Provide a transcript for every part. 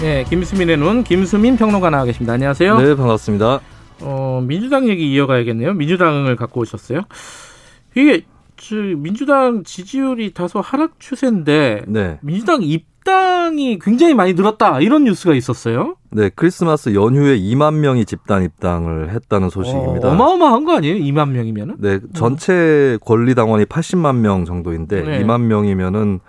네, 김수민의 눈 김수민 평론가 나와 계십니다. 안녕하세요. 네, 반갑습니다. 어, 민주당 얘기 이어가야겠네요. 민주당을 갖고 오셨어요. 이게 저 민주당 지지율이 다소 하락 추세인데 네. 민주당 입당이 굉장히 많이 늘었다 이런 뉴스가 있었어요. 네, 크리스마스 연휴에 2만 명이 집단 입당을 했다는 소식입니다. 어, 마어마한거 아니에요? 2만 명이면은? 네, 전체 권리 당원이 80만 명 정도인데 네. 2만 명이면은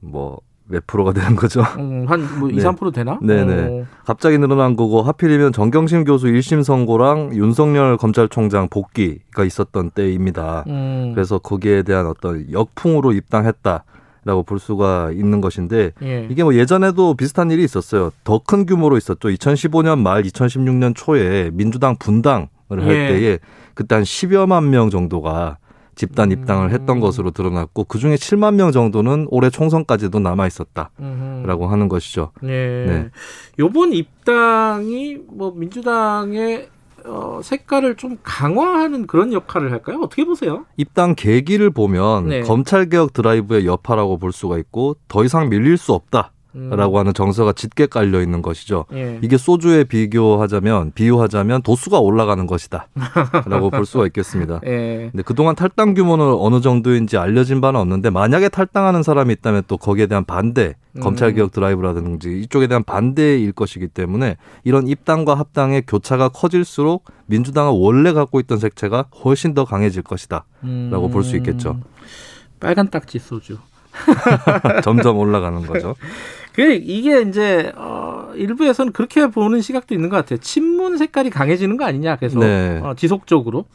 뭐 몇 프로가 되는 거죠? 음, 한뭐 2, 네. 3% 되나? 네네. 어, 갑자기 늘어난 거고 하필이면 정경심 교수 1심 선고랑 윤석열 검찰총장 복귀가 있었던 때입니다. 음, 그래서 거기에 대한 어떤 역풍으로 입당했다 라고 볼 수가 있는 것인데 예. 이게 뭐 예전에도 비슷한 일이 있었어요. 더 큰 규모로 있었죠. 2015년 말 2016년 초에 민주당 분당을 할 예. 때에 그때 한 10여만 명 정도가 집단 입당을 음. 했던 것으로 드러났고 그 중에 7만 명 정도는 올해 총선까지도 남아 있었다라고. 하는 것이죠. 네. 네. 요번 입당이 뭐 민주당의 어, 색깔을 좀 강화하는 그런 역할을 할까요? 어떻게 보세요? 입당 계기를 보면 네. 검찰 개혁 드라이브의 여파라고 볼 수가 있고 더 이상 밀릴 수 없다 라고 음, 하는 정서가 짙게 깔려 있는 것이죠. 예. 이게 소주에 비교하자면 비유하자면 도수가 올라가는 것이다라고 볼 수가 있겠습니다. 예. 근데 그동안 탈당 규모는 어느 정도인지 알려진 바는 없는데 만약에 탈당하는 사람이 있다면 또 거기에 대한 반대, 음. 검찰 개혁 드라이브라든지 이쪽에 대한 반대일 것이기 때문에 이런 입당과 합당의 교차가 커질수록 민주당은 원래 갖고 있던 색채가 훨씬 더 강해질 것이다라고 음, 볼수 있겠죠. 빨간 딱지 소주. 점점 올라가는 거죠. 그 이게 이제 어, 일부에서는 그렇게 보는 시각도 있는 것 같아요. 친문 색깔이 강해지는 거 아니냐. 그래서 네. 어, 지속적으로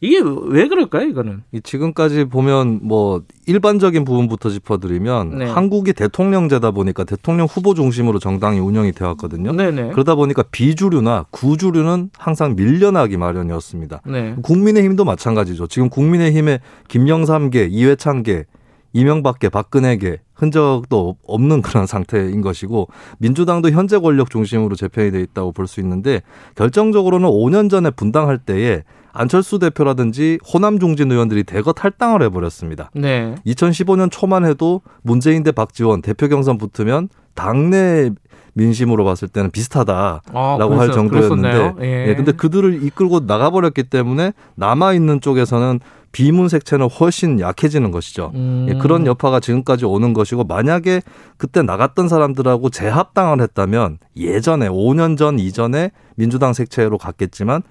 이게 왜 그럴까요? 이거는 이 지금까지 보면 뭐 일반적인 부분부터 짚어드리면 네. 한국이 대통령제다 보니까 대통령 후보 중심으로 정당이 운영이 되었거든요. 네네. 그러다 보니까 비주류나 구주류는 항상 밀려나기 마련이었습니다. 네. 국민의힘도 마찬가지죠. 지금 국민의힘의 김영삼계, 이회창계, 이명박계, 박근혜계 흔적도 없- 없는 그런 상태인 것이고 민주당도 현재 권력 중심으로 재편이 돼 있다고 볼 수 있는데 결정적으로는 5년 전에 분당할 때에 안철수 대표라든지 호남 중진 의원들이 대거 탈당을 해버렸습니다. 네. 2015년 초만 해도 문재인 대 박지원 대표 경선 붙으면 당내 민심으로 봤을 때는 비슷하다라고 아, 할 그랬어요. 정도였는데? 예. 예, 근데 그들을 이끌고 나가버렸기 때문에 남아 있는 쪽에서는 비문 색채는 훨씬 약해지는 것이죠. 음. 예, 그런 여파가 지금까지 오는 것이고 만약에 그때 나갔던 사람들하고 재합당을 했다면 예전에 5년 전 이전에 민주당 색채로 갔겠지만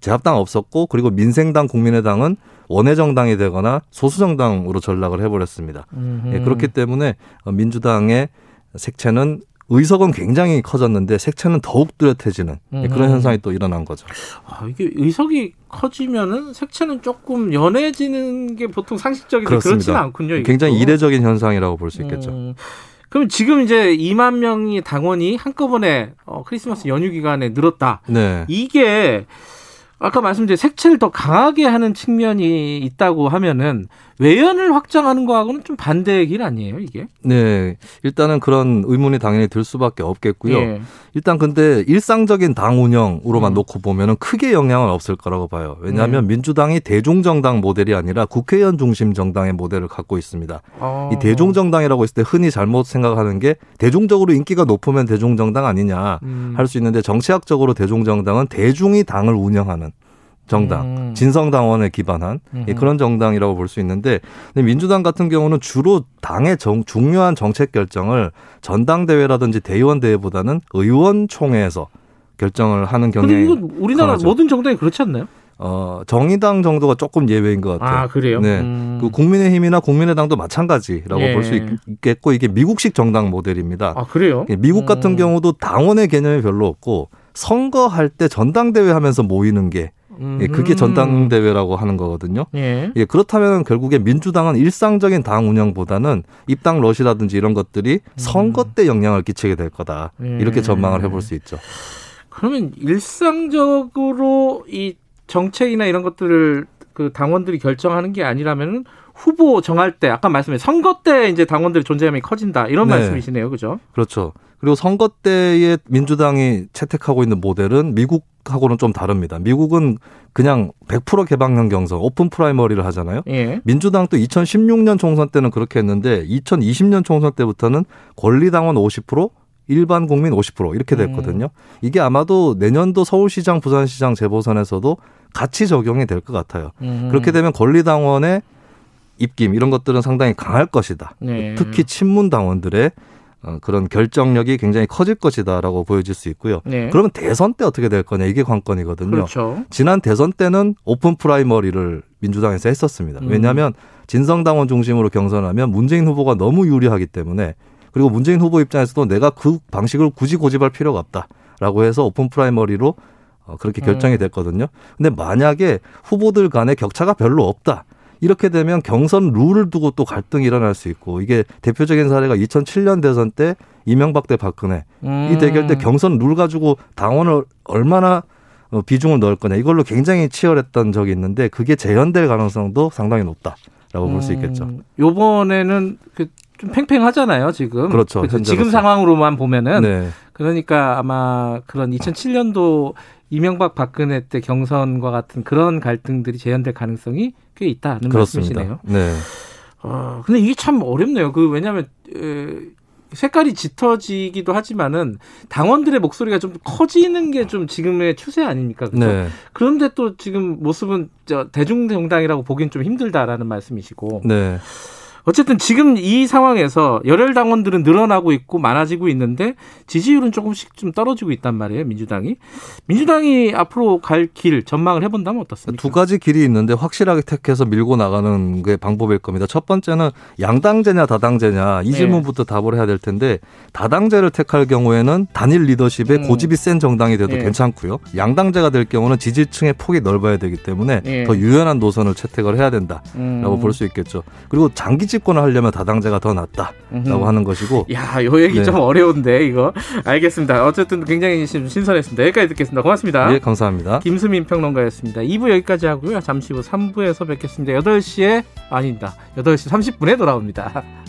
재합당 없었고 그리고 민생당 국민의당은 원외정당이 되거나 소수정당으로 전락을 해버렸습니다. 예, 그렇기 때문에 어, 민주당의 색채는 의석은 굉장히 커졌는데 색채는 더욱 뚜렷해지는 예, 그런 음. 현상이 또 일어난 거죠. 아, 이게 의석이 커지면은 색채는 조금 연해지는 게 보통 상식적인데 그렇지는 그렇습니다. 않군요. 이것도. 굉장히 이례적인 현상이라고 볼 수 있겠죠. 음, 그럼 지금 이제 2만 명이 당원이 한꺼번에 어, 크리스마스 연휴 기간에 늘었다. 네. 이게 아까 말씀드린 색채를 더 강하게 하는 측면이 있다고 하면은 외연을 확장하는 거하고는 좀 반대의 길 아니에요, 이게? 네. 일단은 그런 의문이 당연히 들 수밖에 없겠고요. 예. 일단 근데 일상적인 당 운영으로만 음. 놓고 보면은 크게 영향은 없을 거라고 봐요. 왜냐하면 네. 민주당이 대중정당 모델이 아니라 국회의원 중심 정당의 모델을 갖고 있습니다. 어. 이 대중정당이라고 했을 때 흔히 잘못 생각하는 게 대중적으로 인기가 높으면 대중정당 아니냐 음. 할수 있는데 정치학적으로 대중정당은 대중이 당을 운영하는 정당, 음. 진성당원에 기반한 예. 그런 정당이라고 볼 수 있는데 근데 민주당 같은 경우는 주로 당의 정- 중요한 정책 결정을 전당대회라든지 대의원 대회보다는 의원총회에서 결정을 하는 근데 경향이 이건 우리나라 강하죠. 모든 정당이 그렇지 않나요? 어, 정의당 정도가 조금 예외인 것 같아요. 아, 그래요? 네. 음. 그 국민의힘이나 국민의당도 마찬가지라고 예. 볼수 있겠고 이게 미국식 정당 모델입니다. 아, 그래요? 예, 미국 같은 음. 경우도 당원의 개념이 별로 없고 선거할 때 전당대회 하면서 모이는 게 음. 예, 그게 전당대회라고 하는 거거든요. 예. 예, 그렇다면 결국에 민주당은 일상적인 당 운영보다는 입당 러시라든지 이런 것들이 선거 때 영향을 끼치게 될 거다. 예. 이렇게 전망을 해볼 수 있죠. 그러면 일상적으로 이 정책이나 이런 것들을 그 당원들이 결정하는 게 아니라면은 후보 정할 때 아까 말씀해 선거 때 이제 당원들의 존재감이 커진다 이런 네. 말씀이시네요, 그죠? 그렇죠. 그리고 선거 때에 민주당이 채택하고 있는 모델은 미국하고는 좀 다릅니다. 미국은 그냥 100% 개방형 경선, open primary를 하잖아요. 예. 민주당도 2016년 총선 때는 그렇게 했는데 2020년 총선 때부터는 권리당원 50%, 일반 국민 50% 이렇게 됐거든요. 이게 아마도 내년도 서울시장, 부산시장 재보선에서도 같이 적용이 될 것 같아요. 음. 그렇게 되면 권리당원의 입김 이런 것들은 상당히 강할 것이다. 네. 특히 친문 당원들의 어, 그런 결정력이 굉장히 커질 것이다라고 보여질 수 있고요. 네. 그러면 대선 때 어떻게 될 거냐 이게 관건이거든요. 그렇죠. 지난 대선 때는 open primary를 민주당에서 했었습니다. 음. 왜냐하면 진성당원 중심으로 경선하면 문재인 후보가 너무 유리하기 때문에 그리고 문재인 후보 입장에서도 내가 그 방식을 굳이 고집할 필요가 없다라고 해서 open primary로 어, 그렇게 결정이 음. 됐거든요. 근데 만약에 후보들 간의 격차가 별로 없다. 이렇게 되면 경선 룰을 두고 또 갈등이 일어날 수 있고 이게 대표적인 사례가 2007년 대선 때 이명박 대 박근혜. 음. 이 대결 때 경선 룰 가지고 당원을 얼마나 어, 비중을 넣을 거냐. 이걸로 굉장히 치열했던 적이 있는데 그게 재현될 가능성도 상당히 높다 라고 볼수 있겠죠. 음, 요번에는 그 좀 팽팽하잖아요, 지금. 그렇죠, 그죠? 현재로서. 지금 상황으로만 보면은 네, 그러니까 아마 그런 2007년도 이명박 박근혜 때 경선과 같은 그런 갈등들이 재현될 가능성이 꽤 있다는 그렇습니다. 말씀이시네요. 네, 어, 근데 이게 참 어렵네요. 그 왜냐하면 에, 색깔이 짙어지기도 하지만은 당원들의 목소리가 좀 커지는 게 좀 지금의 추세 아닙니까? 그죠? 네, 그런데 또 지금 모습은 저 대중정당이라고 보기엔 좀 힘들다라는 말씀이시고 네. 어쨌든 지금 이 상황에서 열혈 당원들은 늘어나고 있고 많아지고 있는데 지지율은 조금씩 좀 떨어지고 있단 말이에요 민주당이 민주당이 앞으로 갈 길 전망을 해본다면 어떻습니까? 두 가지 길이 있는데 확실하게 택해서 밀고 나가는 게 방법일 겁니다. 첫 번째는 양당제냐 다당제냐 이 네. 질문부터 답을 해야 될 텐데 다당제를 택할 경우에는 단일 리더십에 음. 고집이 센 정당이 돼도 네. 괜찮고요. 양당제가 될 경우는 지지층의 폭이 넓어야 되기 때문에 네. 더 유연한 노선을 채택을 해야 된다라고 음. 볼수 있겠죠. 그리고 장기 집 권을 하려면 다당제가 더 낫다라고 음흠. 하는 것이고 야, 요 얘기 네. 좀 어려운데 이거. 알겠습니다. 어쨌든 굉장히 신- 신선했습니다. 여기까지 듣겠습니다. 고맙습니다. 예, 감사합니다. 김수민 평론가였습니다. 2부 여기까지 하고요. 잠시 후 3부에서 뵙겠습니다. 8시에 아닙니다. 8시 30분에 돌아옵니다.